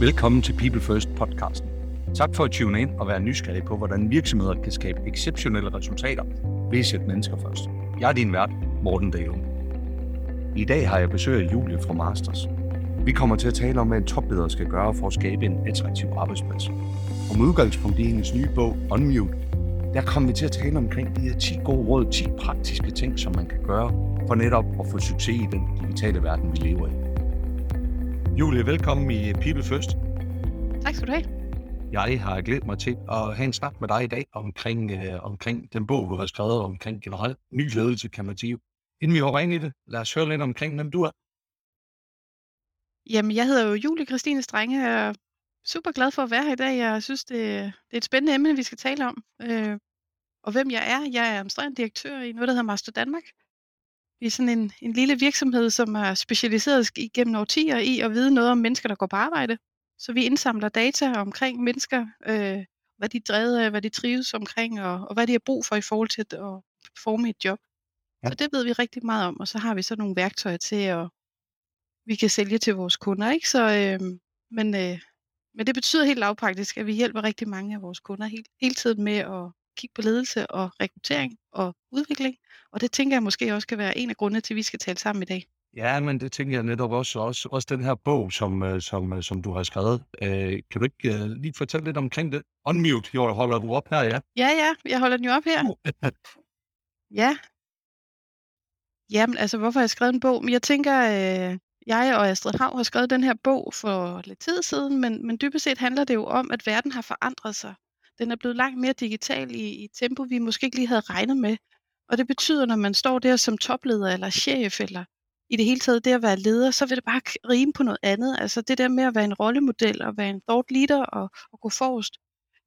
Velkommen til People First podcasten. Tak for at tune ind og være nysgerrig på, hvordan virksomheder kan skabe exceptionelle resultater ved at sætte mennesker først. Jeg er din vært, Morten Dale. I dag har jeg besøg af Julie fra Masters. Vi kommer til at tale om, hvad en topleder skal gøre for at skabe en attraktiv arbejdsplads. Og med udgangspunkt i hendes nye bog, Unmute, der kommer vi til at tale omkring de her 10 gode råd, 10 praktiske ting, som man kan gøre for netop at få succes i den digitale verden, vi lever i. Julie, velkommen i People First. Tak skal du have. Jeg har glædet mig til at have en snak med dig i dag omkring, øh, omkring den bog, du har skrevet omkring generelt ny ledelse, kan man sige. Inden vi hopper ind i det, lad os høre lidt omkring, hvem du er. Jamen, jeg hedder jo Julie Christine Strenge. Jeg er super glad for at være her i dag. Jeg synes, det, det er et spændende emne, vi skal tale om. Øh, og hvem jeg er. Jeg er administrerende direktør i noget, der hedder Master Danmark. Vi er sådan en, en lille virksomhed, som er specialiseret igennem årtier i at vide noget om mennesker, der går på arbejde. Så vi indsamler data omkring mennesker, øh, hvad de er drevet af, hvad de trives omkring, og, og hvad de har brug for i forhold til at, at forme et job. Ja. Så det ved vi rigtig meget om, og så har vi så nogle værktøjer til, at vi kan sælge til vores kunder. Ikke? Så, øh, men, øh, men det betyder helt lavpraktisk, at vi hjælper rigtig mange af vores kunder hele, hele tiden med at kigge på ledelse og rekruttering og udvikling. Og det tænker jeg måske også kan være en af grundene til, at vi skal tale sammen i dag. Ja, men det tænker jeg netop også. Også, også den her bog, som, øh, som, øh, som du har skrevet. Øh, kan du ikke uh, lige fortælle lidt omkring det? Unmute, jo, holder du op her, ja? Ja, ja, jeg holder den jo op her. Ja. Jamen, altså, hvorfor har jeg skrevet en bog? Men jeg tænker, øh, jeg og Astrid Hav har skrevet den her bog for lidt tid siden, men, men dybest set handler det jo om, at verden har forandret sig. Den er blevet langt mere digital i, i tempo, vi måske ikke lige havde regnet med. Og det betyder, når man står der som topleder eller chef, eller i det hele taget det at være leder, så vil det bare rime på noget andet. Altså det der med at være en rollemodel og være en thought leader og, og gå forrest,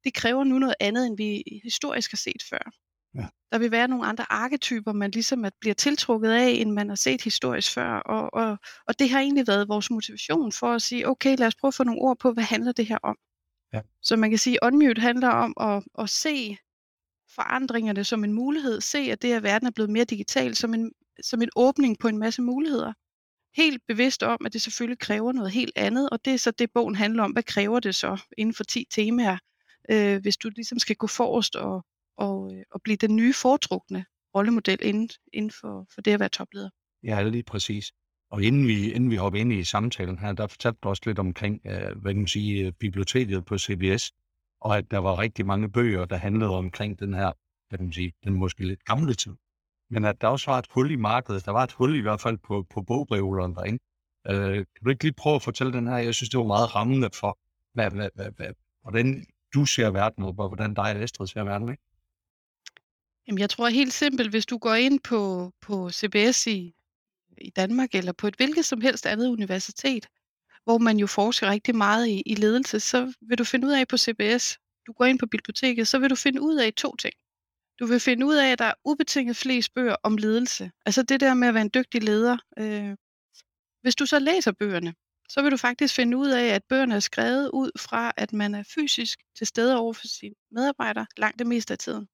det kræver nu noget andet, end vi historisk har set før. Ja. Der vil være nogle andre arketyper, man ligesom at bliver tiltrukket af, end man har set historisk før. Og, og, og det har egentlig været vores motivation for at sige, okay, lad os prøve at få nogle ord på, hvad handler det her om? Ja. Så man kan sige, at Unmute handler om at, at se forandringerne som en mulighed, se at det, at verden er blevet mere digital, som en, som en åbning på en masse muligheder. Helt bevidst om, at det selvfølgelig kræver noget helt andet, og det er så det, bogen handler om. Hvad kræver det så inden for 10 temaer, øh, hvis du ligesom skal gå forrest og, og, øh, og blive den nye foretrukne rollemodel inden, inden for, for det at være topleder? Ja, lige præcis. Og inden vi, inden vi hopper ind i samtalen her, der fortalte du også lidt omkring, øh, hvad kan man sige, øh, biblioteket på CBS, og at der var rigtig mange bøger, der handlede omkring den her, hvad kan man sige, den måske lidt gamle tid. Men at der også var et hul i markedet, der var et hul i hvert fald på, på bogbrevleren derinde. Øh, kan du ikke lige prøve at fortælle den her? Jeg synes, det var meget rammende for, hvad, hvad, hvad, hvad, hvordan du ser verden, og hvordan dig og Estrid ser verden, ikke? Jamen, jeg tror helt simpelt, hvis du går ind på, på CBS i, i Danmark, eller på et hvilket som helst andet universitet, hvor man jo forsker rigtig meget i, i ledelse, så vil du finde ud af på CBS, du går ind på biblioteket, så vil du finde ud af to ting. Du vil finde ud af, at der er ubetinget flest bøger om ledelse. Altså det der med at være en dygtig leder. Øh, hvis du så læser bøgerne, så vil du faktisk finde ud af, at bøgerne er skrevet ud fra, at man er fysisk til stede over for sine medarbejdere langt det meste af tiden.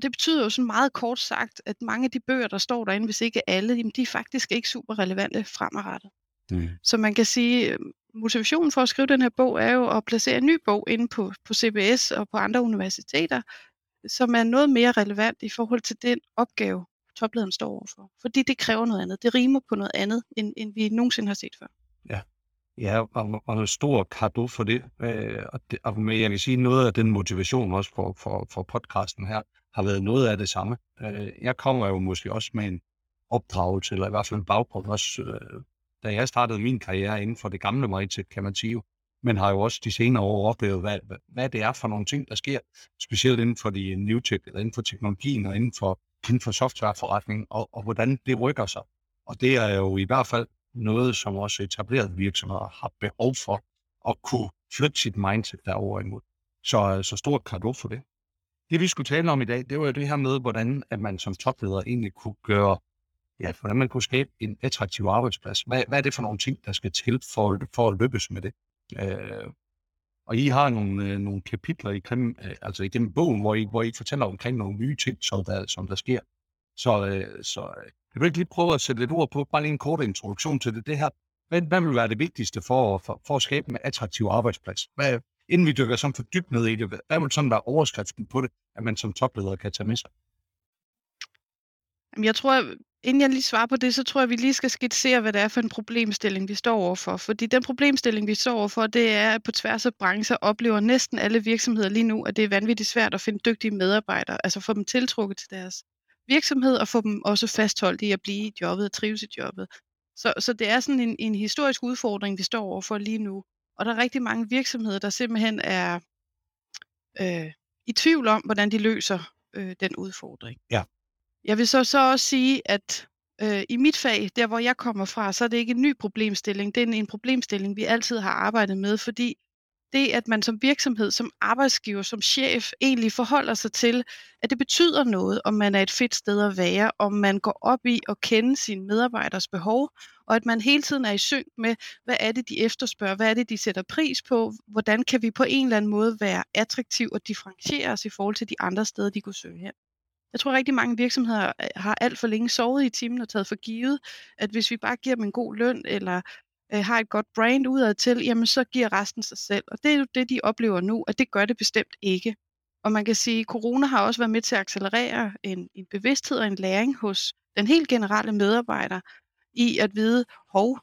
Og det betyder jo sådan meget kort sagt, at mange af de bøger, der står derinde, hvis ikke alle, jamen de er faktisk ikke super relevante fremadrettet. Mm. Så man kan sige, øhm, motivationen for at skrive den her bog er jo at placere en ny bog inde på, på CBS og på andre universiteter, som er noget mere relevant i forhold til den opgave, toplederen står overfor. Fordi det kræver noget andet. Det rimer på noget andet, end, end vi nogensinde har set før. Ja, ja og, og en stor kado for det. Øh, og det. Og jeg kan sige, noget af den motivation også for, for, for podcasten her, har været noget af det samme. Øh, jeg kommer jo måske også med en opdragelse, eller i hvert fald en baggrund også, øh, da jeg startede min karriere inden for det gamle mindset, kan man sige, men har jo også de senere år oplevet, hvad, hvad det er for nogle ting, der sker, specielt inden for de new tech, eller inden for teknologien og inden for, inden for softwareforretningen, og, og hvordan det rykker sig. Og det er jo i hvert fald noget, som også etablerede virksomheder har behov for at kunne flytte sit mindset derover imod. Så, øh, så stort kado for det. Det vi skulle tale om i dag, det var jo det her med, hvordan at man som topleder egentlig kunne gøre, ja, hvordan man kunne skabe en attraktiv arbejdsplads. Hvad, hvad er det for nogle ting, der skal til for, for at lykkes med det? Øh, og I har nogle, øh, nogle kapitler i, øh, altså i den bogen, hvor I, hvor I fortæller omkring nogle nye ting, som der, som der sker. Så, øh, så øh, jeg vil ikke lige prøve at sætte lidt ord på, bare lige en kort introduktion til det. Det her, hvad, hvad vil være det vigtigste for, for, for at skabe en attraktiv arbejdsplads? Hvad, inden vi dykker sådan for dybt ned i det, hvad vil sådan være overskriften på det, at man som topleder kan tage med sig? Jeg tror, inden jeg lige svarer på det, så tror jeg, at vi lige skal skitsere, hvad det er for en problemstilling, vi står overfor. Fordi den problemstilling, vi står overfor, det er, at på tværs af brancher oplever næsten alle virksomheder lige nu, at det er vanvittigt svært at finde dygtige medarbejdere, altså få dem tiltrukket til deres virksomhed og få dem også fastholdt i at blive i jobbet og trives i jobbet. Så, så det er sådan en, en historisk udfordring, vi står overfor lige nu. Og der er rigtig mange virksomheder, der simpelthen er øh, i tvivl om, hvordan de løser øh, den udfordring. Ja. Jeg vil så, så også sige, at øh, i mit fag, der hvor jeg kommer fra, så er det ikke en ny problemstilling. Det er en, en problemstilling, vi altid har arbejdet med, fordi det, at man som virksomhed, som arbejdsgiver, som chef egentlig forholder sig til, at det betyder noget, om man er et fedt sted at være, om man går op i at kende sine medarbejderes behov, og at man hele tiden er i synk med, hvad er det, de efterspørger, hvad er det, de sætter pris på, hvordan kan vi på en eller anden måde være attraktiv og differentiere os i forhold til de andre steder, de kunne søge hen. Jeg tror rigtig mange virksomheder øh, har alt for længe sovet i timen og taget for givet, at hvis vi bare giver dem en god løn, eller øh, har et godt brand udad til, jamen så giver resten sig selv. Og det er jo det, de oplever nu, at det gør det bestemt ikke. Og man kan sige, at corona har også været med til at accelerere en, en bevidsthed og en læring hos den helt generelle medarbejder i at vide, hov,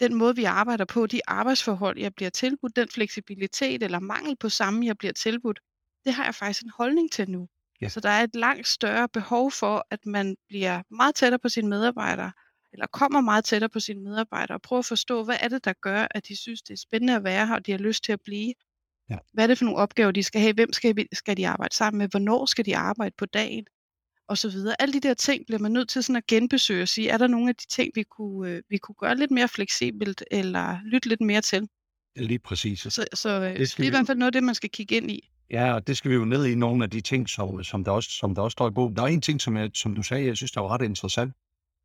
den måde, vi arbejder på, de arbejdsforhold, jeg bliver tilbudt, den fleksibilitet eller mangel på samme, jeg bliver tilbudt, det har jeg faktisk en holdning til nu. Ja. Så der er et langt større behov for, at man bliver meget tættere på sine medarbejdere, eller kommer meget tættere på sine medarbejdere, og prøver at forstå, hvad er det, der gør, at de synes, det er spændende at være her, og de har lyst til at blive. Ja. Hvad er det for nogle opgaver, de skal have? Hvem skal, skal de arbejde sammen med? Hvornår skal de arbejde på dagen? Og så videre. Alle de der ting bliver man nødt til sådan at genbesøge og sige, er der nogle af de ting, vi kunne, øh, vi kunne gøre lidt mere fleksibelt, eller lytte lidt mere til? Lige præcis. Så, så øh, det, det er i hvert fald noget af det, man skal kigge ind i. Ja, og det skal vi jo ned i nogle af de ting, som, som, der, også, som der også står i bogen. Der er en ting, som, jeg, som du sagde, jeg synes, der var ret interessant.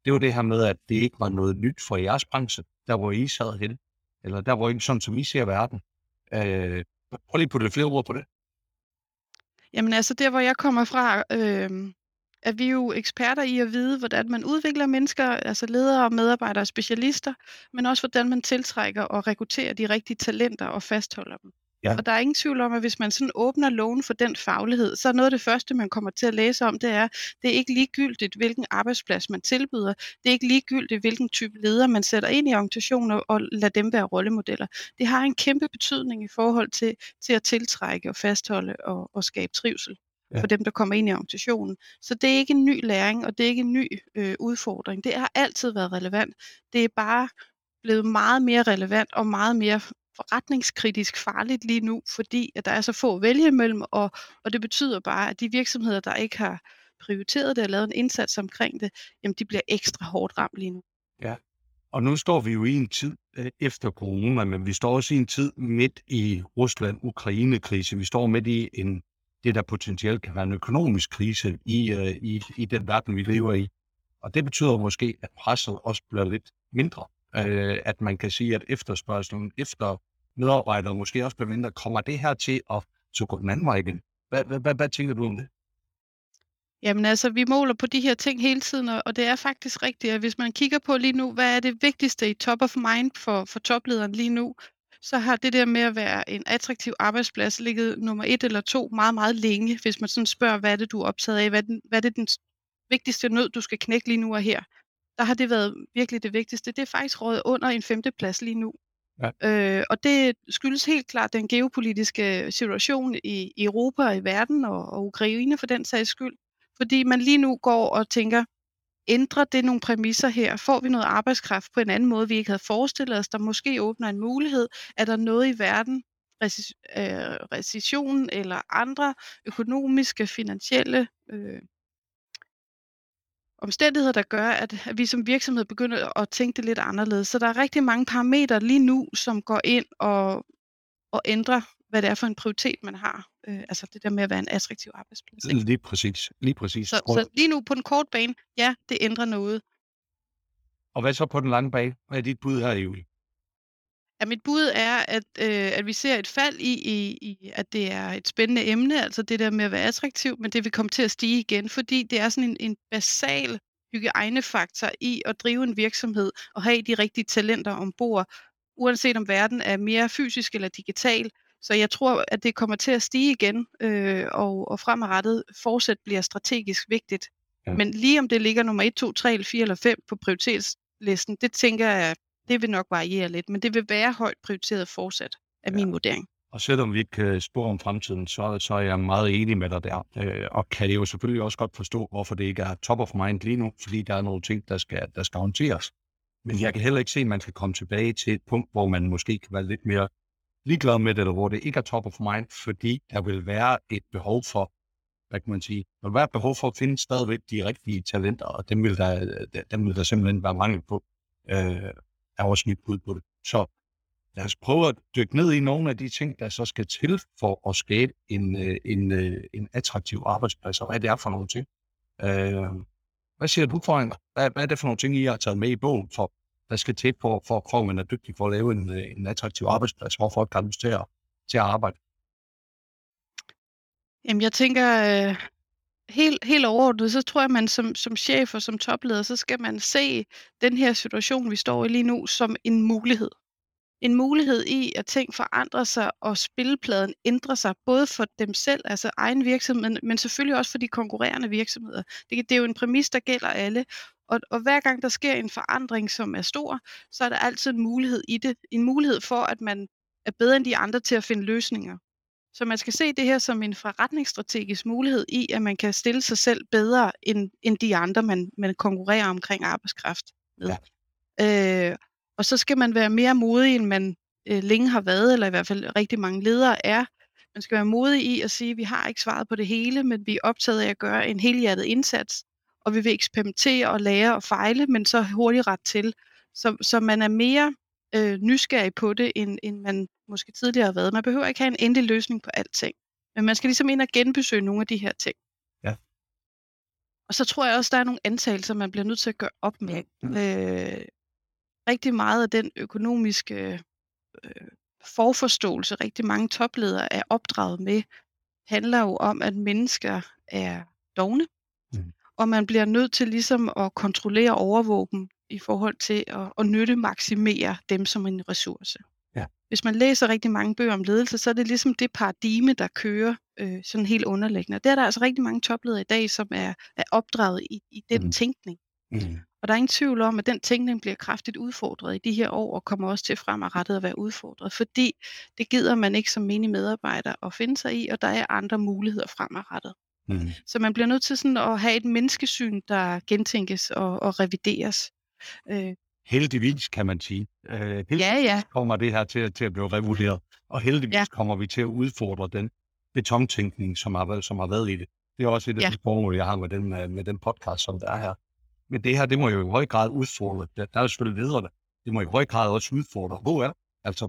Det var det her med, at det ikke var noget nyt for jeres branche, der hvor I sad henne, Eller der hvor I, sådan som I ser verden. Øh, prøv lige at putte lidt flere ord på det. Jamen altså, der hvor jeg kommer fra, øh, er vi jo eksperter i at vide, hvordan man udvikler mennesker, altså ledere, medarbejdere og specialister, men også hvordan man tiltrækker og rekrutterer de rigtige talenter og fastholder dem. Ja. Og der er ingen tvivl om, at hvis man sådan åbner loven for den faglighed, så er noget af det første, man kommer til at læse om, det er, det er ikke ligegyldigt, hvilken arbejdsplads man tilbyder. Det er ikke ligegyldigt, hvilken type leder man sætter ind i organisationer og lader dem være rollemodeller. Det har en kæmpe betydning i forhold til, til at tiltrække og fastholde og, og skabe trivsel ja. for dem, der kommer ind i organisationen. Så det er ikke en ny læring, og det er ikke en ny øh, udfordring. Det har altid været relevant. Det er bare blevet meget mere relevant og meget mere forretningskritisk farligt lige nu, fordi at der er så få at vælge imellem, og, og det betyder bare, at de virksomheder, der ikke har prioriteret det og lavet en indsats omkring det, jamen de bliver ekstra hårdt ramt lige nu. Ja, og nu står vi jo i en tid øh, efter corona, men vi står også i en tid midt i Rusland-Ukraine-krise. Vi står midt i en, det, der potentielt kan være en økonomisk krise i, øh, i, i den verden, vi lever i. Og det betyder måske, at presset også bliver lidt mindre øh, at man kan sige, at efterspørgselen efter medarbejdere måske også bliver mindre. Kommer det her til at så gå den anden vej igen? Hvad, hvad, hvad, hvad tænker du om det? Jamen altså, vi måler på de her ting hele tiden, og det er faktisk rigtigt, at hvis man kigger på lige nu, hvad er det vigtigste i top of mind for, for toplederen lige nu, så har det der med at være en attraktiv arbejdsplads ligget nummer et eller to meget, meget længe, hvis man sådan spørger, hvad er det, du er optaget af, hvad er, den, hvad er det den vigtigste nød, du skal knække lige nu og her der har det været virkelig det vigtigste. Det er faktisk rådet under en femteplads lige nu. Ja. Øh, og det skyldes helt klart den geopolitiske situation i, i Europa og i verden, og, og Ukraine for den sags skyld. Fordi man lige nu går og tænker, ændrer det nogle præmisser her? Får vi noget arbejdskraft på en anden måde, vi ikke havde forestillet os, der måske åbner en mulighed? Er der noget i verden, øh, recession eller andre økonomiske, finansielle øh, omstændigheder, der gør, at vi som virksomhed begynder at tænke det lidt anderledes. Så der er rigtig mange parametre lige nu, som går ind og, og ændrer, hvad det er for en prioritet, man har. Øh, altså det der med at være en attraktiv arbejdsplads. Ikke? Lige præcis. Lige præcis. Så, så lige nu på den korte bane, ja, det ændrer noget. Og hvad så på den lange bane? Hvad er dit bud her, Julie? Ja, mit bud er, at, øh, at vi ser et fald i, i, i, at det er et spændende emne, altså det der med at være attraktiv, men det vil komme til at stige igen, fordi det er sådan en, en basal hygiejnefaktor i at drive en virksomhed og have de rigtige talenter ombord, uanset om verden er mere fysisk eller digital. Så jeg tror, at det kommer til at stige igen, øh, og, og fremadrettet fortsat bliver strategisk vigtigt. Ja. Men lige om det ligger nummer 1, 2, 3, eller 4 eller 5 på prioritetslisten, det tænker jeg, det vil nok variere lidt, men det vil være højt prioriteret fortsat, af ja. min vurdering. Og selvom vi ikke kan spå om fremtiden, så, så er jeg meget enig med dig der. Øh, og kan det jo selvfølgelig også godt forstå, hvorfor det ikke er top of mind lige nu, fordi der er nogle ting, der skal, der skal håndteres. Men jeg kan heller ikke se, at man skal komme tilbage til et punkt, hvor man måske kan være lidt mere ligeglad med det, eller hvor det ikke er top of mind, fordi der vil være et behov for, hvad kan man sige, der vil være et behov for at finde stadigvæk de rigtige talenter, og dem vil der, dem vil der simpelthen være mangel på, øh, er også mit bud på det. Så lad os prøve at dykke ned i nogle af de ting, der så skal til for at skabe en, øh, en, øh, en attraktiv arbejdsplads, og hvad det er for nogle ting. Øh, hvad siger du, Frank? Hvad, hvad er det for nogle ting, I har taget med i bogen, for, der skal til for, for, at man er dygtig for at lave en, øh, en attraktiv arbejdsplads, hvor folk kan lyst til at, til at arbejde? Jamen, jeg tænker, øh, helt, helt overordnet, så tror jeg, at man som, som chef og som topleder, så skal man se den her situation, vi står i lige nu, som en mulighed en mulighed i, at ting forandrer sig, og spillepladen ændrer sig, både for dem selv, altså egen virksomhed, men selvfølgelig også for de konkurrerende virksomheder. Det, det er jo en præmis, der gælder alle. Og, og hver gang der sker en forandring, som er stor, så er der altid en mulighed i det. En mulighed for, at man er bedre end de andre til at finde løsninger. Så man skal se det her som en forretningsstrategisk mulighed i, at man kan stille sig selv bedre end, end de andre, man, man konkurrerer omkring arbejdskraft med. Ja. Øh, og så skal man være mere modig, end man øh, længe har været, eller i hvert fald rigtig mange ledere er. Man skal være modig i at sige, at vi har ikke svaret på det hele, men vi er optaget af at gøre en helhjertet indsats, og vi vil eksperimentere og lære og fejle, men så hurtigt ret til. Så, så man er mere øh, nysgerrig på det, end, end man måske tidligere har været. Man behøver ikke have en endelig løsning på alting. Men man skal ligesom ind og genbesøge nogle af de her ting. Ja. Og så tror jeg også, der er nogle antagelser, man bliver nødt til at gøre op med. Mm. Øh, rigtig meget af den økonomiske øh, forforståelse, rigtig mange topledere er opdraget med, handler jo om, at mennesker er dogne, mm. og man bliver nødt til ligesom at kontrollere overvåben i forhold til at, at nytte maksimere dem som en ressource. Hvis man læser rigtig mange bøger om ledelse, så er det ligesom det paradigme, der kører øh, sådan helt underliggende. Der er der altså rigtig mange topledere i dag, som er, er opdraget i, i den mm. tænkning. Mm. Og der er ingen tvivl om, at den tænkning bliver kraftigt udfordret i de her år, og kommer også til fremadrettet at være udfordret, fordi det gider man ikke som menig medarbejder at finde sig i, og der er andre muligheder fremadrettet. Mm. Så man bliver nødt til sådan at have et menneskesyn, der gentænkes og, og revideres. Øh. Heldigvis, kan man sige. Øh, heldigvis ja, ja. kommer det her til, til at blive revurderet, og heldigvis ja. kommer vi til at udfordre den betontænkning, som har, som har været i det. Det er også et af ja. de formål, jeg har med den, med den podcast, som der er her. Men det her, det må jo i høj grad udfordre, der, der er selvfølgelig lederne, det må i høj grad også udfordre HR. Altså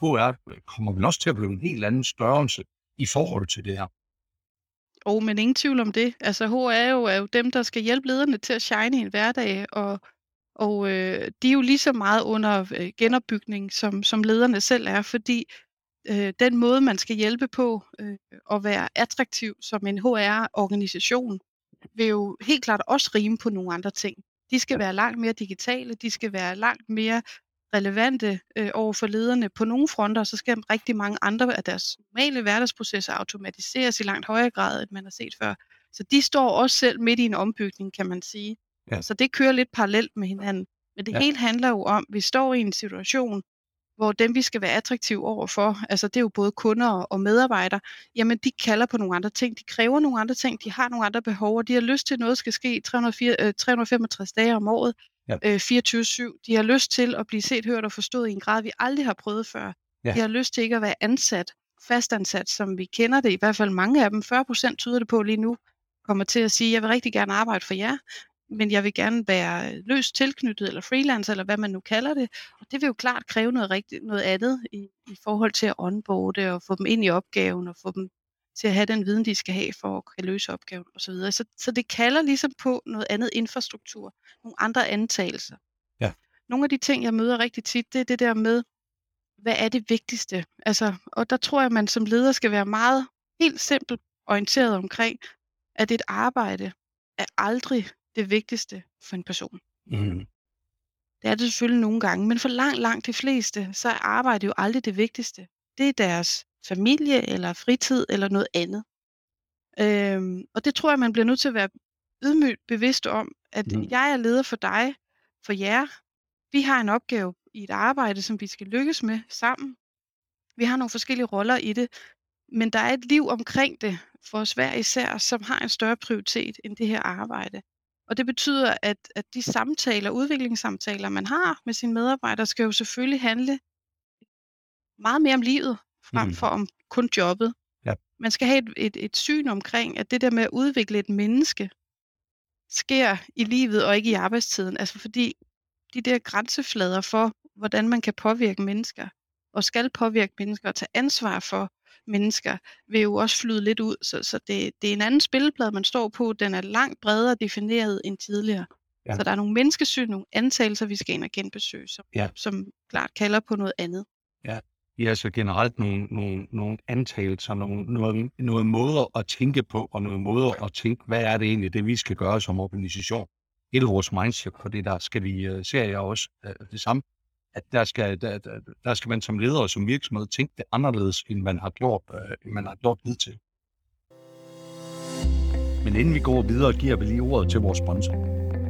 HR kommer vel også til at blive en helt anden størrelse i forhold til det her. Oh, men ingen tvivl om det. Altså HR er jo, er jo dem, der skal hjælpe lederne til at shine i en hverdag, og, og øh, de er jo lige så meget under øh, genopbygning, som, som lederne selv er, fordi øh, den måde, man skal hjælpe på øh, at være attraktiv som en HR-organisation, vil jo helt klart også rime på nogle andre ting. De skal være langt mere digitale, de skal være langt mere relevante øh, over for lederne på nogle fronter, så skal rigtig mange andre af deres normale hverdagsprocesser automatiseres i langt højere grad, end man har set før. Så de står også selv midt i en ombygning, kan man sige. Ja. Så det kører lidt parallelt med hinanden. Men det ja. hele handler jo om, at vi står i en situation, hvor dem, vi skal være attraktive overfor, altså det er jo både kunder og medarbejdere, jamen de kalder på nogle andre ting, de kræver nogle andre ting, de har nogle andre behov, og de har lyst til, at noget skal ske 304, 365 dage om året, ja. øh, 24-7. De har lyst til at blive set, hørt og forstået i en grad, vi aldrig har prøvet før. Ja. De har lyst til ikke at være ansat, fastansat, som vi kender det, i hvert fald mange af dem, 40 procent tyder det på lige nu, kommer til at sige, jeg vil rigtig gerne arbejde for jer, men jeg vil gerne være løst tilknyttet, eller freelance, eller hvad man nu kalder det. Og det vil jo klart kræve noget, rigtigt, noget andet i, i forhold til at onboarde og få dem ind i opgaven, og få dem til at have den viden, de skal have for at kunne løse opgaven osv. Så, så det kalder ligesom på noget andet infrastruktur, nogle andre antagelser. Ja. Nogle af de ting, jeg møder rigtig tit, det er det der med, hvad er det vigtigste? Altså, og der tror jeg, at man som leder skal være meget helt simpelt orienteret omkring, at et arbejde er aldrig det vigtigste for en person. Mm. Det er det selvfølgelig nogle gange, men for langt, langt de fleste, så er arbejde jo aldrig det vigtigste. Det er deres familie eller fritid eller noget andet. Øhm, og det tror jeg, man bliver nødt til at være ydmygt bevidst om, at Mm. jeg er leder for dig, for jer. Vi har en opgave i et arbejde, som vi skal lykkes med sammen. Vi har nogle forskellige roller i det, men der er et liv omkring det for os hver især, som har en større prioritet end det her arbejde. Og det betyder, at, at de samtaler, udviklingssamtaler, man har med sine medarbejdere, skal jo selvfølgelig handle meget mere om livet, frem Mm. for om kun jobbet. Ja. Man skal have et, et, et syn omkring, at det der med at udvikle et menneske, sker i livet og ikke i arbejdstiden. Altså fordi de der grænseflader for, hvordan man kan påvirke mennesker, og skal påvirke mennesker og tage ansvar for mennesker, vil jo også flyde lidt ud. Så, så det, det er en anden spilleplade, man står på. Den er langt bredere defineret end tidligere. Ja. Så der er nogle menneskesyn, nogle antagelser, vi skal ind og genbesøge, som, Ja. som klart kalder på noget andet. I er altså generelt nogle, nogle, nogle antagelser, nogle, nogle, nogle måder at tænke på, og nogle måder at tænke, hvad er det egentlig, det vi skal gøre som organisation. Hele vores mindset på det der skal vi, uh, ser jeg også uh, det samme, at der skal, der, der, skal man som leder og som virksomhed tænke det anderledes, end man har gjort, øh, end man har gjort hidtil. Men inden vi går videre, giver vi lige ordet til vores sponsor.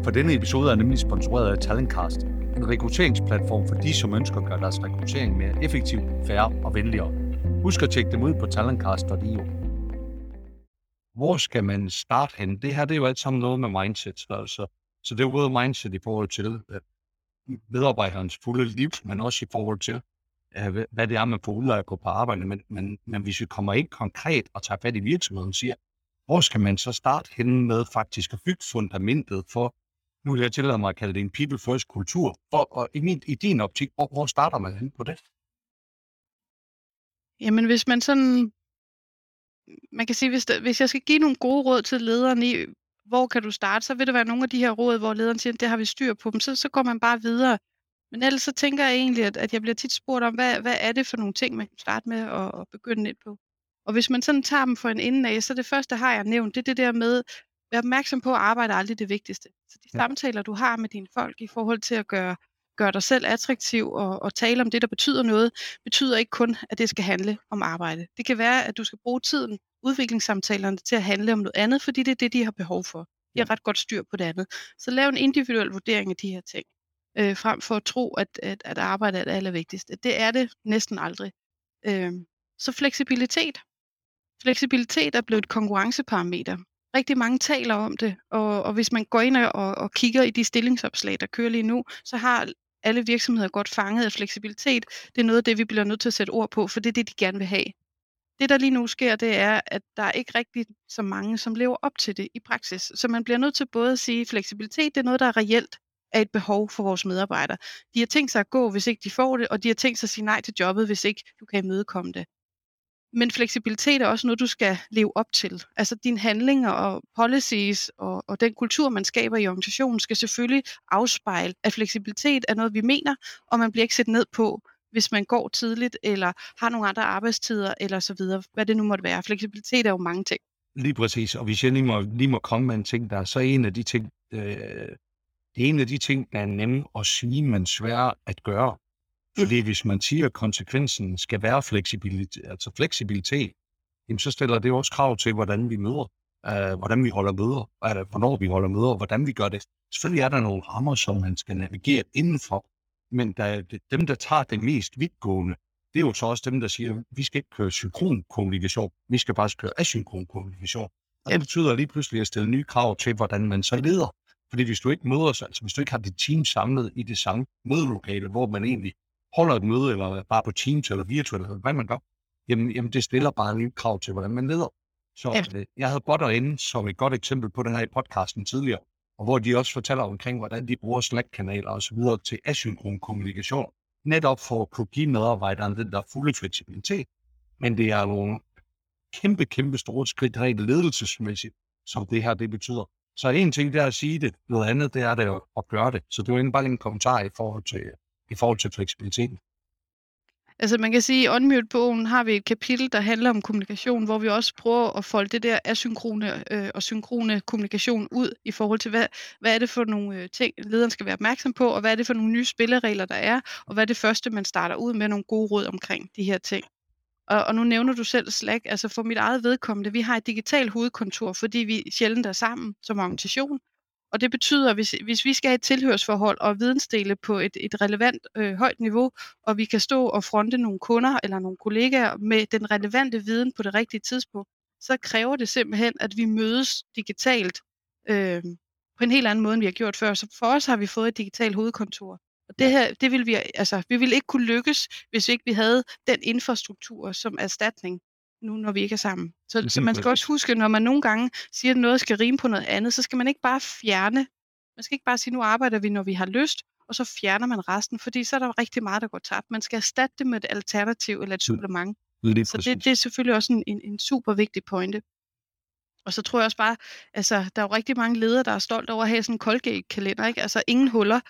For denne episode er nemlig sponsoreret af Talentcast, en rekrutteringsplatform for de, som ønsker at gøre deres rekruttering mere effektiv, færre og venligere. Husk at tjekke dem ud på talentcast.io. Hvor skal man starte hen? Det her det er jo alt sammen noget med mindset. Så, så, så det er jo både mindset i forhold til øh, medarbejderens fulde liv, men også i forhold til, øh, hvad- det er, man får udlejet på på arbejde. Men, men, men hvis vi kommer ind konkret og tager fat i virksomheden og siger, hvor skal man så starte henne med faktisk at bygge fundamentet for, nu vil jeg tillade mig at kalde det en people first kultur, og, og i, min, i din optik, hvor, hvor starter man henne på det? Jamen hvis man sådan, man kan sige, hvis, der, hvis jeg skal give nogle gode råd til lederen i, hvor kan du starte, så vil det være nogle af de her råd, hvor lederen siger, det har vi styr på dem, så, så går man bare videre. Men ellers så tænker jeg egentlig, at, at jeg bliver tit spurgt om, hvad, hvad er det for nogle ting, man kan starte med at, at begynde lidt på. Og hvis man sådan tager dem for en ende af, så det første har jeg nævnt, det er det der med, vær opmærksom på, at arbejde er aldrig det vigtigste. Så de ja. samtaler, du har med dine folk i forhold til at gøre, gøre dig selv attraktiv og, og tale om det, der betyder noget, betyder ikke kun, at det skal handle om arbejde. Det kan være, at du skal bruge tiden, udviklingssamtalerne, til at handle om noget andet, fordi det er det, de har behov for. De har ret godt styr på det andet. Så lav en individuel vurdering af de her ting, øh, frem for at tro, at, at, at arbejde er det allervigtigste. Det er det næsten aldrig. Øh, så fleksibilitet. Fleksibilitet er blevet et konkurrenceparameter. Rigtig mange taler om det, og, og hvis man går ind og, og kigger i de stillingsopslag, der kører lige nu, så har alle virksomheder godt fanget, af fleksibilitet det er noget af det, vi bliver nødt til at sætte ord på, for det er det, de gerne vil have. Det, der lige nu sker, det er, at der er ikke rigtig så mange, som lever op til det i praksis. Så man bliver nødt til både at sige, at fleksibilitet det er noget, der er reelt er et behov for vores medarbejdere. De har tænkt sig at gå, hvis ikke de får det, og de har tænkt sig at sige nej til jobbet, hvis ikke du kan imødekomme det. Men fleksibilitet er også noget, du skal leve op til. Altså dine handlinger og policies og, og den kultur, man skaber i organisationen, skal selvfølgelig afspejle, at fleksibilitet er noget, vi mener, og man bliver ikke set ned på, hvis man går tidligt, eller har nogle andre arbejdstider, eller så videre, hvad det nu måtte være. Fleksibilitet er jo mange ting. Lige præcis, og hvis jeg lige må, lige må komme med en ting der, så en af de ting, øh, det er en af de ting, der er nemme at sige, men svære at gøre. Fordi hvis man siger, at konsekvensen skal være fleksibilitet, altså fleksibilitet, jamen så stiller det også krav til, hvordan vi møder, øh, hvordan vi holder møder, øh, hvornår vi holder møder, hvordan vi gør det. Selvfølgelig er der nogle rammer, som man skal navigere indenfor, men der, dem, der tager det mest vidtgående, det er jo så også dem, der siger, at vi skal ikke køre synkron kommunikation, vi skal bare køre asynkron kommunikation. Og det betyder lige pludselig at stille nye krav til, hvordan man så leder. Fordi hvis du ikke møder sig, altså hvis du ikke har dit team samlet i det samme mødelokale, hvor man egentlig holder et møde, eller bare på Teams eller virtuelt, eller hvad man gør, jamen, jamen det stiller bare nye krav til, hvordan man leder. Så Ja. øh, jeg havde Botter inde som et godt eksempel på den her i podcasten tidligere, og hvor de også fortæller omkring, hvordan de bruger Slack-kanaler og så videre til asynkron kommunikation, netop for at kunne give medarbejderne den der fulde fleksibilitet. Men det er nogle kæmpe, kæmpe store skridt rent ledelsesmæssigt, som det her det betyder. Så en ting det er at sige det, noget andet det er det at, gøre det. Så det var egentlig bare en kommentar i forhold til, i forhold til fleksibiliteten. Altså man kan sige, at i Unmute-bogen har vi et kapitel, der handler om kommunikation, hvor vi også prøver at folde det der asynkrone øh, og synkrone kommunikation ud i forhold til, hvad, hvad er det for nogle øh, ting, lederen skal være opmærksom på, og hvad er det for nogle nye spilleregler, der er, og hvad er det første, man starter ud med nogle gode råd omkring de her ting. Og, og nu nævner du selv Slack, altså for mit eget vedkommende, vi har et digitalt hovedkontor, fordi vi sjældent er sammen som organisation, og det betyder, at hvis, hvis vi skal have et tilhørsforhold og vidensdele på et, et relevant øh, højt niveau, og vi kan stå og fronte nogle kunder eller nogle kollegaer med den relevante viden på det rigtige tidspunkt, så kræver det simpelthen, at vi mødes digitalt øh, på en helt anden måde, end vi har gjort før. Så for os har vi fået et digitalt hovedkontor. Og det her, det vil vi, altså, vi ville ikke kunne lykkes, hvis ikke vi havde den infrastruktur som erstatning nu, når vi ikke er sammen. Så, så man skal også huske, når man nogle gange siger, at noget skal rime på noget andet, så skal man ikke bare fjerne. Man skal ikke bare sige, nu arbejder vi, når vi har lyst, og så fjerner man resten, fordi så er der rigtig meget, der går tabt. Man skal erstatte det med et alternativ eller et supplement. Lige så det, det er selvfølgelig også en, en, en super vigtig pointe. Og så tror jeg også bare, altså, der er jo rigtig mange ledere, der er stolt over at have sådan en Colgate-kalender, ikke? Altså ingen huller,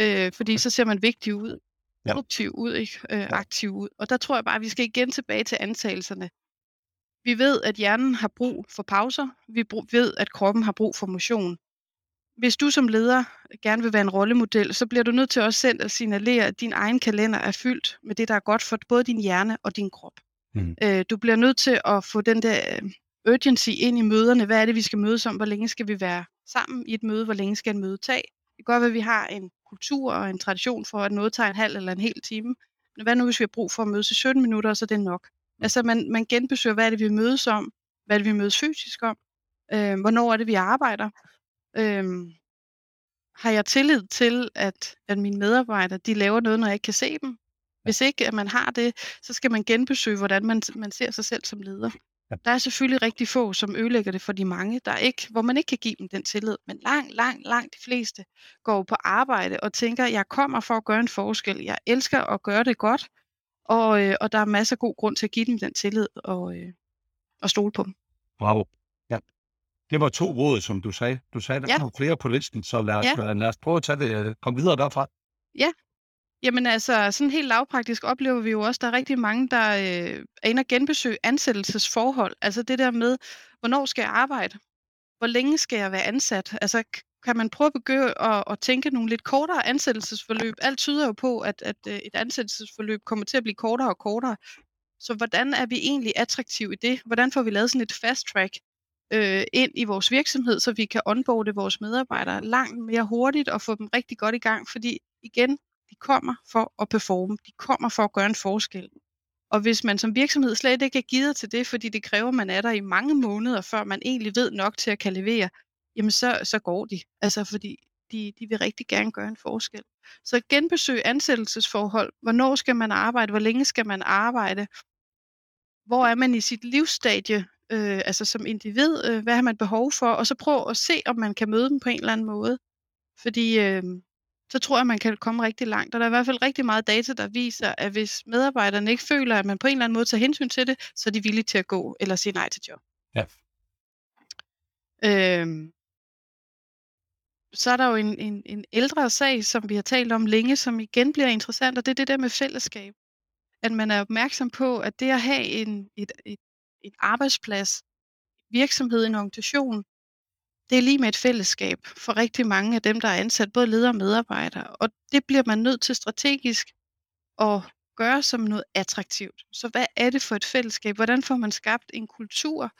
øh, fordi så ser man vigtig ud, produktiv ud, ikke? Øh, aktiv ud. Og der tror jeg bare, at vi skal igen tilbage til antagelserne. Vi ved, at hjernen har brug for pauser. Vi ved, at kroppen har brug for motion. Hvis du som leder gerne vil være en rollemodel, så bliver du nødt til også selv at signalere, at din egen kalender er fyldt med det, der er godt for både din hjerne og din krop. Mm. Øh, du bliver nødt til at få den der øh, urgency ind i møderne. Hvad er det, vi skal mødes om? Hvor længe skal vi være sammen i et møde? Hvor længe skal et møde tage? Det kan godt være, at vi har en kultur og en tradition for, at noget tager en halv eller en hel time. Men hvad nu, hvis vi har brug for at mødes i 17 minutter, så er det nok? Altså man, man genbesøger, hvad er det, vi mødes om? Hvad er det, vi mødes fysisk om? Øh, hvornår er det, vi arbejder? Øh, har jeg tillid til, at, at mine medarbejdere de laver noget, når jeg ikke kan se dem? Hvis ikke at man har det, så skal man genbesøge, hvordan man, man ser sig selv som leder. Ja. Der er selvfølgelig rigtig få, som ødelægger det for de mange, der ikke, hvor man ikke kan give dem den tillid. Men langt, langt, langt de fleste går på arbejde og tænker, jeg kommer for at gøre en forskel. Jeg elsker at gøre det godt. Og, øh, og der er masser af god grund til at give dem den tillid og, øh, og stole på dem. Bravo. Ja. Det var to råd, som du sagde. Du sagde, der ja. kommer flere på listen, så lad os, ja. lad os prøve at tage det, øh, kom videre derfra. Ja, Jamen altså, sådan helt lavpraktisk oplever vi jo også, at der er rigtig mange, der øh, er inde og genbesøge ansættelsesforhold. Altså det der med, hvornår skal jeg arbejde? Hvor længe skal jeg være ansat? Altså kan man prøve at begynde at, at tænke nogle lidt kortere ansættelsesforløb? Alt tyder jo på, at, at øh, et ansættelsesforløb kommer til at blive kortere og kortere. Så hvordan er vi egentlig attraktive i det? Hvordan får vi lavet sådan et fast track øh, ind i vores virksomhed, så vi kan onboarde vores medarbejdere langt mere hurtigt og få dem rigtig godt i gang? Fordi igen, de kommer for at performe. De kommer for at gøre en forskel. Og hvis man som virksomhed slet ikke er givet til det, fordi det kræver, at man er der i mange måneder, før man egentlig ved nok til at kan levere, jamen så, så går de. Altså fordi de, de vil rigtig gerne gøre en forskel. Så genbesøg ansættelsesforhold. Hvornår skal man arbejde? Hvor længe skal man arbejde? Hvor er man i sit livsstadie? Øh, altså som individ, øh, hvad har man behov for? Og så prøv at se, om man kan møde dem på en eller anden måde. Fordi øh, så tror jeg, man kan komme rigtig langt. Og der er i hvert fald rigtig meget data, der viser, at hvis medarbejderne ikke føler, at man på en eller anden måde tager hensyn til det, så er de villige til at gå eller sige nej til job. Ja. Øhm, så er der jo en, en, en ældre sag, som vi har talt om længe, som igen bliver interessant, og det er det der med fællesskab. At man er opmærksom på, at det at have en, et, et, et arbejdsplads, virksomhed, en organisation, det er lige med et fællesskab for rigtig mange af dem, der er ansat, både ledere og medarbejdere. Og det bliver man nødt til strategisk at gøre som noget attraktivt. Så hvad er det for et fællesskab? Hvordan får man skabt en kultur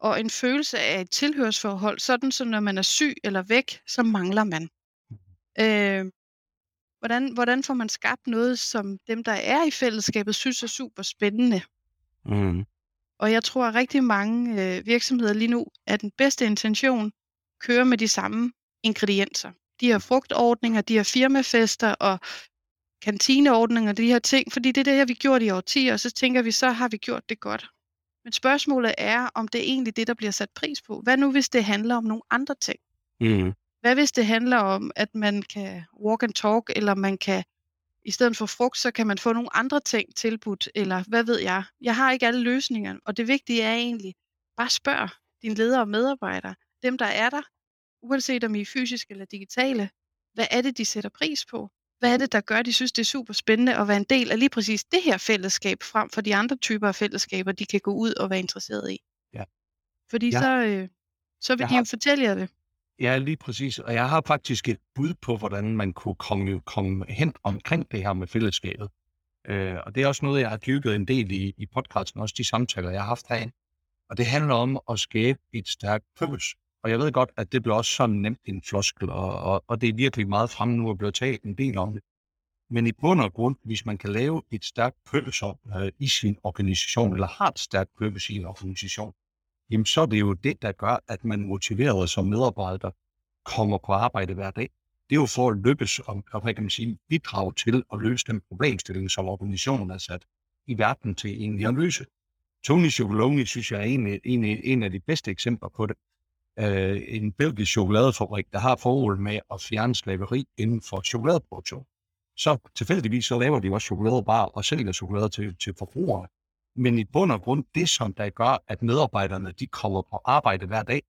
og en følelse af et tilhørsforhold, sådan så når man er syg eller væk, så mangler man. Øh, hvordan, hvordan får man skabt noget, som dem, der er i fællesskabet, synes er super spændende? Mm. Og jeg tror, at rigtig mange øh, virksomheder lige nu, at den bedste intention kører med de samme ingredienser. De har frugtordninger, de har firmafester og kantineordninger, de her ting, fordi det er det, har vi gjort i årtier, og så tænker vi, så har vi gjort det godt. Men spørgsmålet er, om det er egentlig det, der bliver sat pris på. Hvad nu, hvis det handler om nogle andre ting? Mm. Hvad hvis det handler om, at man kan walk and talk, eller man kan i stedet for frugt, så kan man få nogle andre ting tilbudt, eller hvad ved jeg. Jeg har ikke alle løsninger, og det vigtige er egentlig, bare spørg dine ledere og medarbejdere, dem der er der, uanset om I er fysiske eller digitale, hvad er det, de sætter pris på? Hvad er det, der gør, at de synes, det er super spændende at være en del af lige præcis det her fællesskab, frem for de andre typer af fællesskaber, de kan gå ud og være interesseret i. Ja. Fordi Ja. så, øh, så vil Jeg de jo har- fortælle jer det. Ja, lige præcis. Og jeg har faktisk et bud på, hvordan man kunne komme, komme hen omkring det her med fællesskabet. Øh, og det er også noget, jeg har dyrket en del i, i podcasten, også de samtaler, jeg har haft herinde. Og det handler om at skabe et stærkt purpose. Og jeg ved godt, at det bliver også sådan nemt en floskel, og, og, og det er virkelig meget fremme nu at blive taget en del om det. Men i bund og grund, hvis man kan lave et stærkt purpose øh, i sin organisation, eller har et stærkt purpose i en organisation, jamen så er det jo det, der gør, at man motiveret som medarbejder kommer på arbejde hver dag. Det er jo for at lykkes og, og hvad kan man sige, bidrage til at løse den problemstilling, som organisationen er sat i verden til egentlig at løse. Tony Chocolonely synes jeg er en, en, en af de bedste eksempler på det øh, en belgisk chokoladefabrik, der har formål med at fjerne slaveri inden for chokoladeproduktion. Så tilfældigvis så laver de også chokoladebar og sælger chokolade til, til forbrugerne. Men i bund og grund, det som der gør, at medarbejderne de kommer på arbejde hver dag,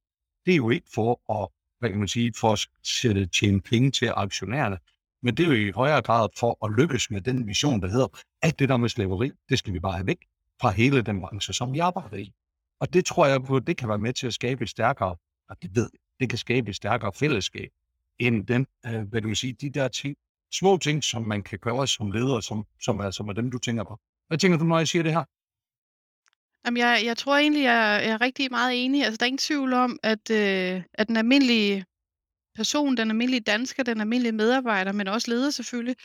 det er jo ikke for at, hvad kan man sige, for at sætte, tjene penge til aktionærerne, men det er jo i højere grad for at lykkes med den mission, der hedder, at det der med slaveri, det skal vi bare have væk fra hele den branche, som vi arbejder i. Og det tror jeg på, det kan være med til at skabe et stærkere, og det ved det kan skabe et stærkere fællesskab, end den, øh, hvad du vil sige, de der ting, små ting, som man kan gøre som leder, som, som, er, som er dem, du tænker på. Hvad tænker du, når jeg siger det her? Jamen, jeg, jeg tror egentlig, jeg, jeg er rigtig meget enig. Altså, der er ingen tvivl om, at, øh, at den almindelige person, den almindelige dansker, den almindelige medarbejder, men også leder selvfølgelig,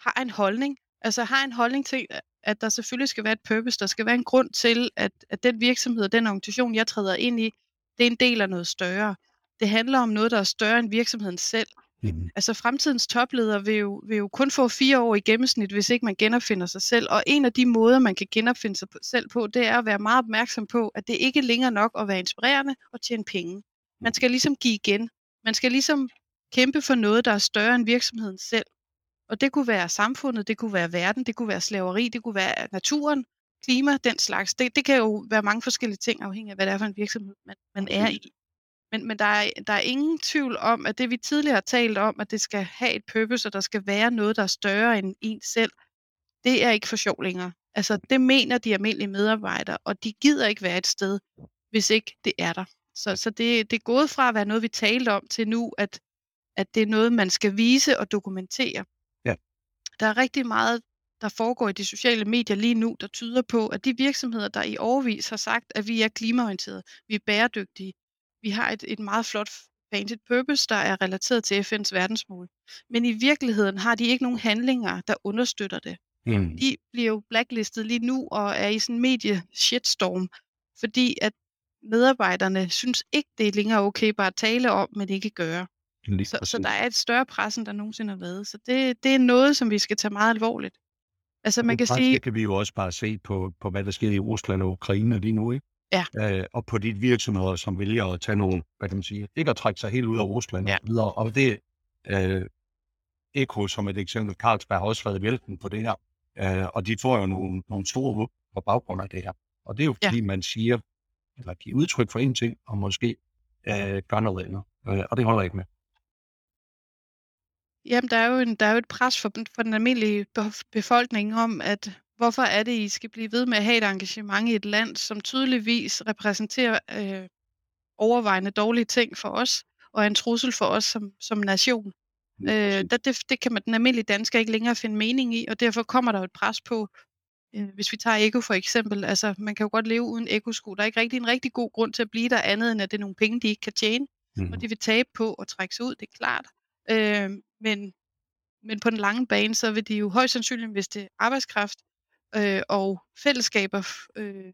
har en holdning. Altså har en holdning til, at der selvfølgelig skal være et purpose, der skal være en grund til, at, at den virksomhed og den organisation, jeg træder ind i, det er en del af noget større. Det handler om noget, der er større end virksomheden selv. Mm. Altså fremtidens topleder vil jo, vil jo kun få fire år i gennemsnit, hvis ikke man genopfinder sig selv. Og en af de måder, man kan genopfinde sig selv på, det er at være meget opmærksom på, at det ikke er længere nok at være inspirerende og tjene penge. Man skal ligesom give igen. Man skal ligesom kæmpe for noget, der er større end virksomheden selv. Og det kunne være samfundet, det kunne være verden, det kunne være slaveri, det kunne være naturen, klima, den slags. Det, det kan jo være mange forskellige ting, afhængig af, hvad det er for en virksomhed, man, man er i. Men, men der, er, der er ingen tvivl om, at det vi tidligere har talt om, at det skal have et purpose, og der skal være noget, der er større end en selv, det er ikke for sjov længere. Altså, det mener de almindelige medarbejdere, og de gider ikke være et sted, hvis ikke det er der. Så, så det, det er gået fra at være noget, vi talte om, til nu, at, at det er noget, man skal vise og dokumentere. Ja. Der er rigtig meget, der foregår i de sociale medier lige nu, der tyder på, at de virksomheder, der i overvis har sagt, at vi er klimaorienterede, vi er bæredygtige, vi har et, et meget flot painted purpose, der er relateret til FN's verdensmål. Men i virkeligheden har de ikke nogen handlinger, der understøtter det Mm. de bliver jo blacklistet lige nu og er i sådan en medie shitstorm, fordi at medarbejderne synes ikke, det er længere okay bare at tale om, men ikke gøre. Lige Så, så der er et større pres, end der nogensinde har været. Så det, det er noget, som vi skal tage meget alvorligt. Altså man kan sige, Det kan vi jo også bare se på, på hvad der sker i Rusland og Ukraine lige nu, ikke? Ja. Øh, og på de virksomheder, som vælger at tage nogle, hvad kan man sige, ikke at trække sig helt ud af Rusland Ja. og videre. Og det, øh, Eko som et eksempel, Carlsberg har også været vælten på det her. Øh, og de får jo nogle, nogle store håb på baggrund af det her. Og det er jo Ja. fordi, man siger, eller giver udtryk for en ting, og måske øh, gør noget andet. Øh, og det holder ikke med. Jamen der er jo, en, der er jo et pres for, den- for den almindelige be- befolkning om, at hvorfor er det, I skal blive ved med at have et engagement i et land, som tydeligvis repræsenterer øh, overvejende dårlige ting for os, og er en trussel for os som, som nation. Øh, der, det, det kan man den almindelige dansker ikke længere finde mening i, og derfor kommer der jo et pres på, øh, hvis vi tager Eko for eksempel, altså man kan jo godt leve uden Eko-sko. Der er ikke rigtig en rigtig god grund til at blive der andet, end at det er nogle penge, de ikke kan tjene, Mhm. og de vil tabe på at trække sig ud, det er klart. Øh, men, men på den lange bane, så vil de jo højst sandsynligt miste arbejdskraft øh, og fællesskaber, øh,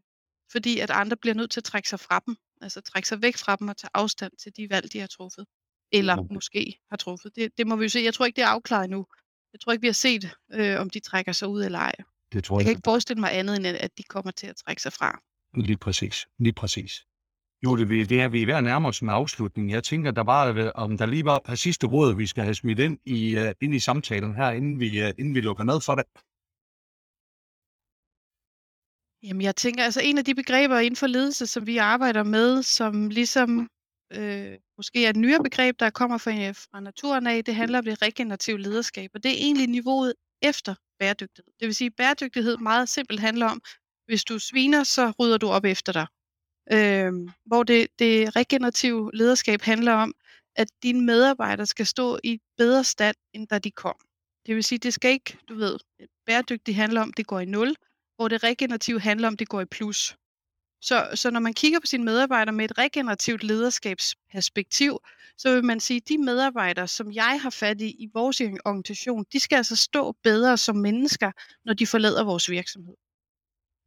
fordi at andre bliver nødt til at trække sig fra dem, altså trække sig væk fra dem og tage afstand til de valg, de har truffet eller Okay. måske har truffet. Det, det må vi jo se. Jeg tror ikke, det er afklaret endnu. Jeg tror ikke, vi har set, øh, om de trækker sig ud eller ej. Det tror Jeg jeg, kan ikke forestille mig andet, end at de kommer til at trække sig fra. Lige præcis. Lige præcis. Jo, det, det er vi er ved at nærme os en afslutning. Jeg tænker, der var, øh, om der lige var et par sidste råd, vi skal have smidt ind i, uh, ind i samtalen her, inden vi, uh, inden vi lukker ned for det. Jamen, jeg tænker, altså en af de begreber inden for ledelse, som vi arbejder med, som ligesom øh, måske er et nyere begreb, der kommer fra, fra naturen af, det handler om det regenerative lederskab, og det er egentlig niveauet efter bæredygtighed. Det vil sige, at bæredygtighed meget simpelt handler om, hvis du sviner, så rydder du op efter dig. Øh, hvor det, det regenerative lederskab handler om, at dine medarbejdere skal stå i bedre stand, end da de kom. Det vil sige, det skal ikke, du ved, bæredygtigt handler om, det går i nul, hvor det regenerative handler om, det går i plus. Så, så når man kigger på sine medarbejdere med et regenerativt lederskabsperspektiv, så vil man sige, at de medarbejdere, som jeg har fat i i vores organisation, de skal altså stå bedre som mennesker, når de forlader vores virksomhed.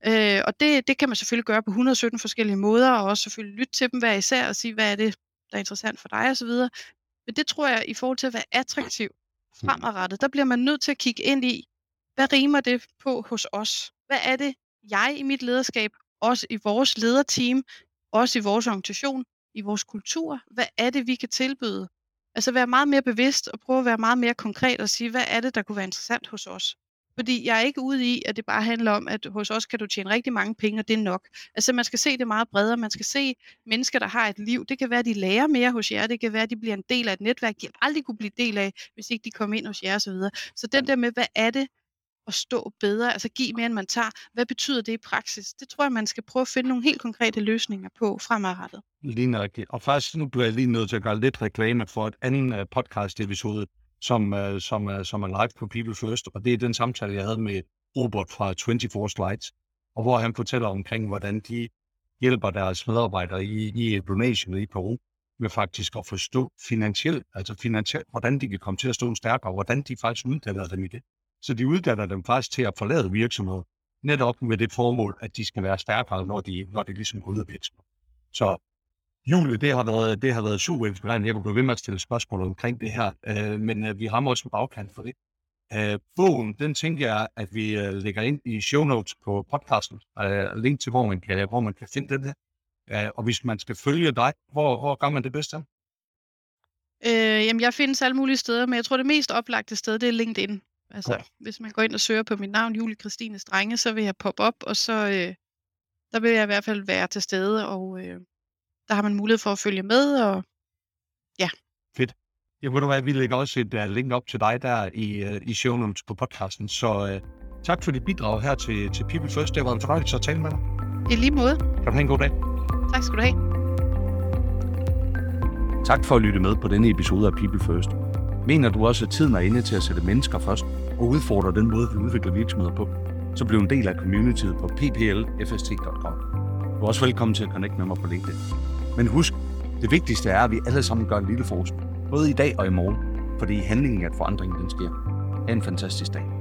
Øh, og det, det kan man selvfølgelig gøre på 117 forskellige måder, og også selvfølgelig lytte til dem hver især og sige, hvad er det, der er interessant for dig osv. Men det tror jeg, i forhold til at være attraktiv fremadrettet, der bliver man nødt til at kigge ind i, hvad rimer det på hos os? Hvad er det, jeg i mit lederskab, også i vores lederteam, også i vores organisation, i vores kultur, hvad er det, vi kan tilbyde? Altså være meget mere bevidst og prøve at være meget mere konkret og sige, hvad er det, der kunne være interessant hos os? Fordi jeg er ikke ude i, at det bare handler om, at hos os kan du tjene rigtig mange penge, og det er nok. Altså man skal se det meget bredere. Man skal se mennesker, der har et liv. Det kan være, at de lærer mere hos jer. Det kan være, at de bliver en del af et netværk, de aldrig kunne blive del af, hvis ikke de kom ind hos jer osv. Så, så den der med, hvad er det, at stå bedre, altså give mere, end man tager. Hvad betyder det i praksis? Det tror jeg, man skal prøve at finde nogle helt konkrete løsninger på fremadrettet. Lige rigtigt. Og faktisk, nu bliver jeg lige nødt til at gøre lidt reklame for et andet uh, podcast-episode, som, øh, som, øh, som er live på People First, og det er den samtale, jeg havde med Robert fra 24 Slides, og hvor han fortæller omkring, hvordan de hjælper deres medarbejdere i, i donation i Peru med faktisk at forstå finansielt, altså finansielt, hvordan de kan komme til at stå stærkere, og hvordan de faktisk uddanner dem i det. Så de uddanner dem faktisk til at forlade virksomheden, netop med det formål, at de skal være stærkere, når de, når de ligesom går ud af virksomheden. Så Julie, det har været, det har været super inspirerende. Jeg kunne blive ved med at stille spørgsmål omkring det her, øh, men øh, vi har også en bagkant for det. Øh, bogen, den tænker jeg, at vi øh, lægger ind i show notes på podcasten. Øh, link til, hvor man kan, hvor man kan finde den her. Øh, og hvis man skal følge dig, hvor, hvor gør man det bedst? Øh, jamen, jeg findes alle mulige steder, men jeg tror, det mest oplagte sted, det er LinkedIn. Altså, ja. hvis man går ind og søger på mit navn, Julie Christine Strenge, så vil jeg poppe op, og så øh, der vil jeg i hvert fald være til stede, og øh, der har man mulighed for at følge med, og ja. Fedt. Jeg ved du hvad, vi lægger også et uh, link op til dig der i, uh, i show notes på podcasten, så uh, tak for dit bidrag her til, til People First. Det var en fornøjelse at tale med dig. I lige måde. Kan du have en god dag. Tak skal du have. Tak for at lytte med på denne episode af People First. Mener du også, at tiden er inde til at sætte mennesker først og udfordre den måde, vi udvikler virksomheder på, så bliv en del af communityet på pplfst.com. Du er også velkommen til at connecte med mig på LinkedIn. Men husk, det vigtigste er, at vi alle sammen gør en lille forskel. Både i dag og i morgen. Fordi handlingen at forandringen den sker. Ha' en fantastisk dag.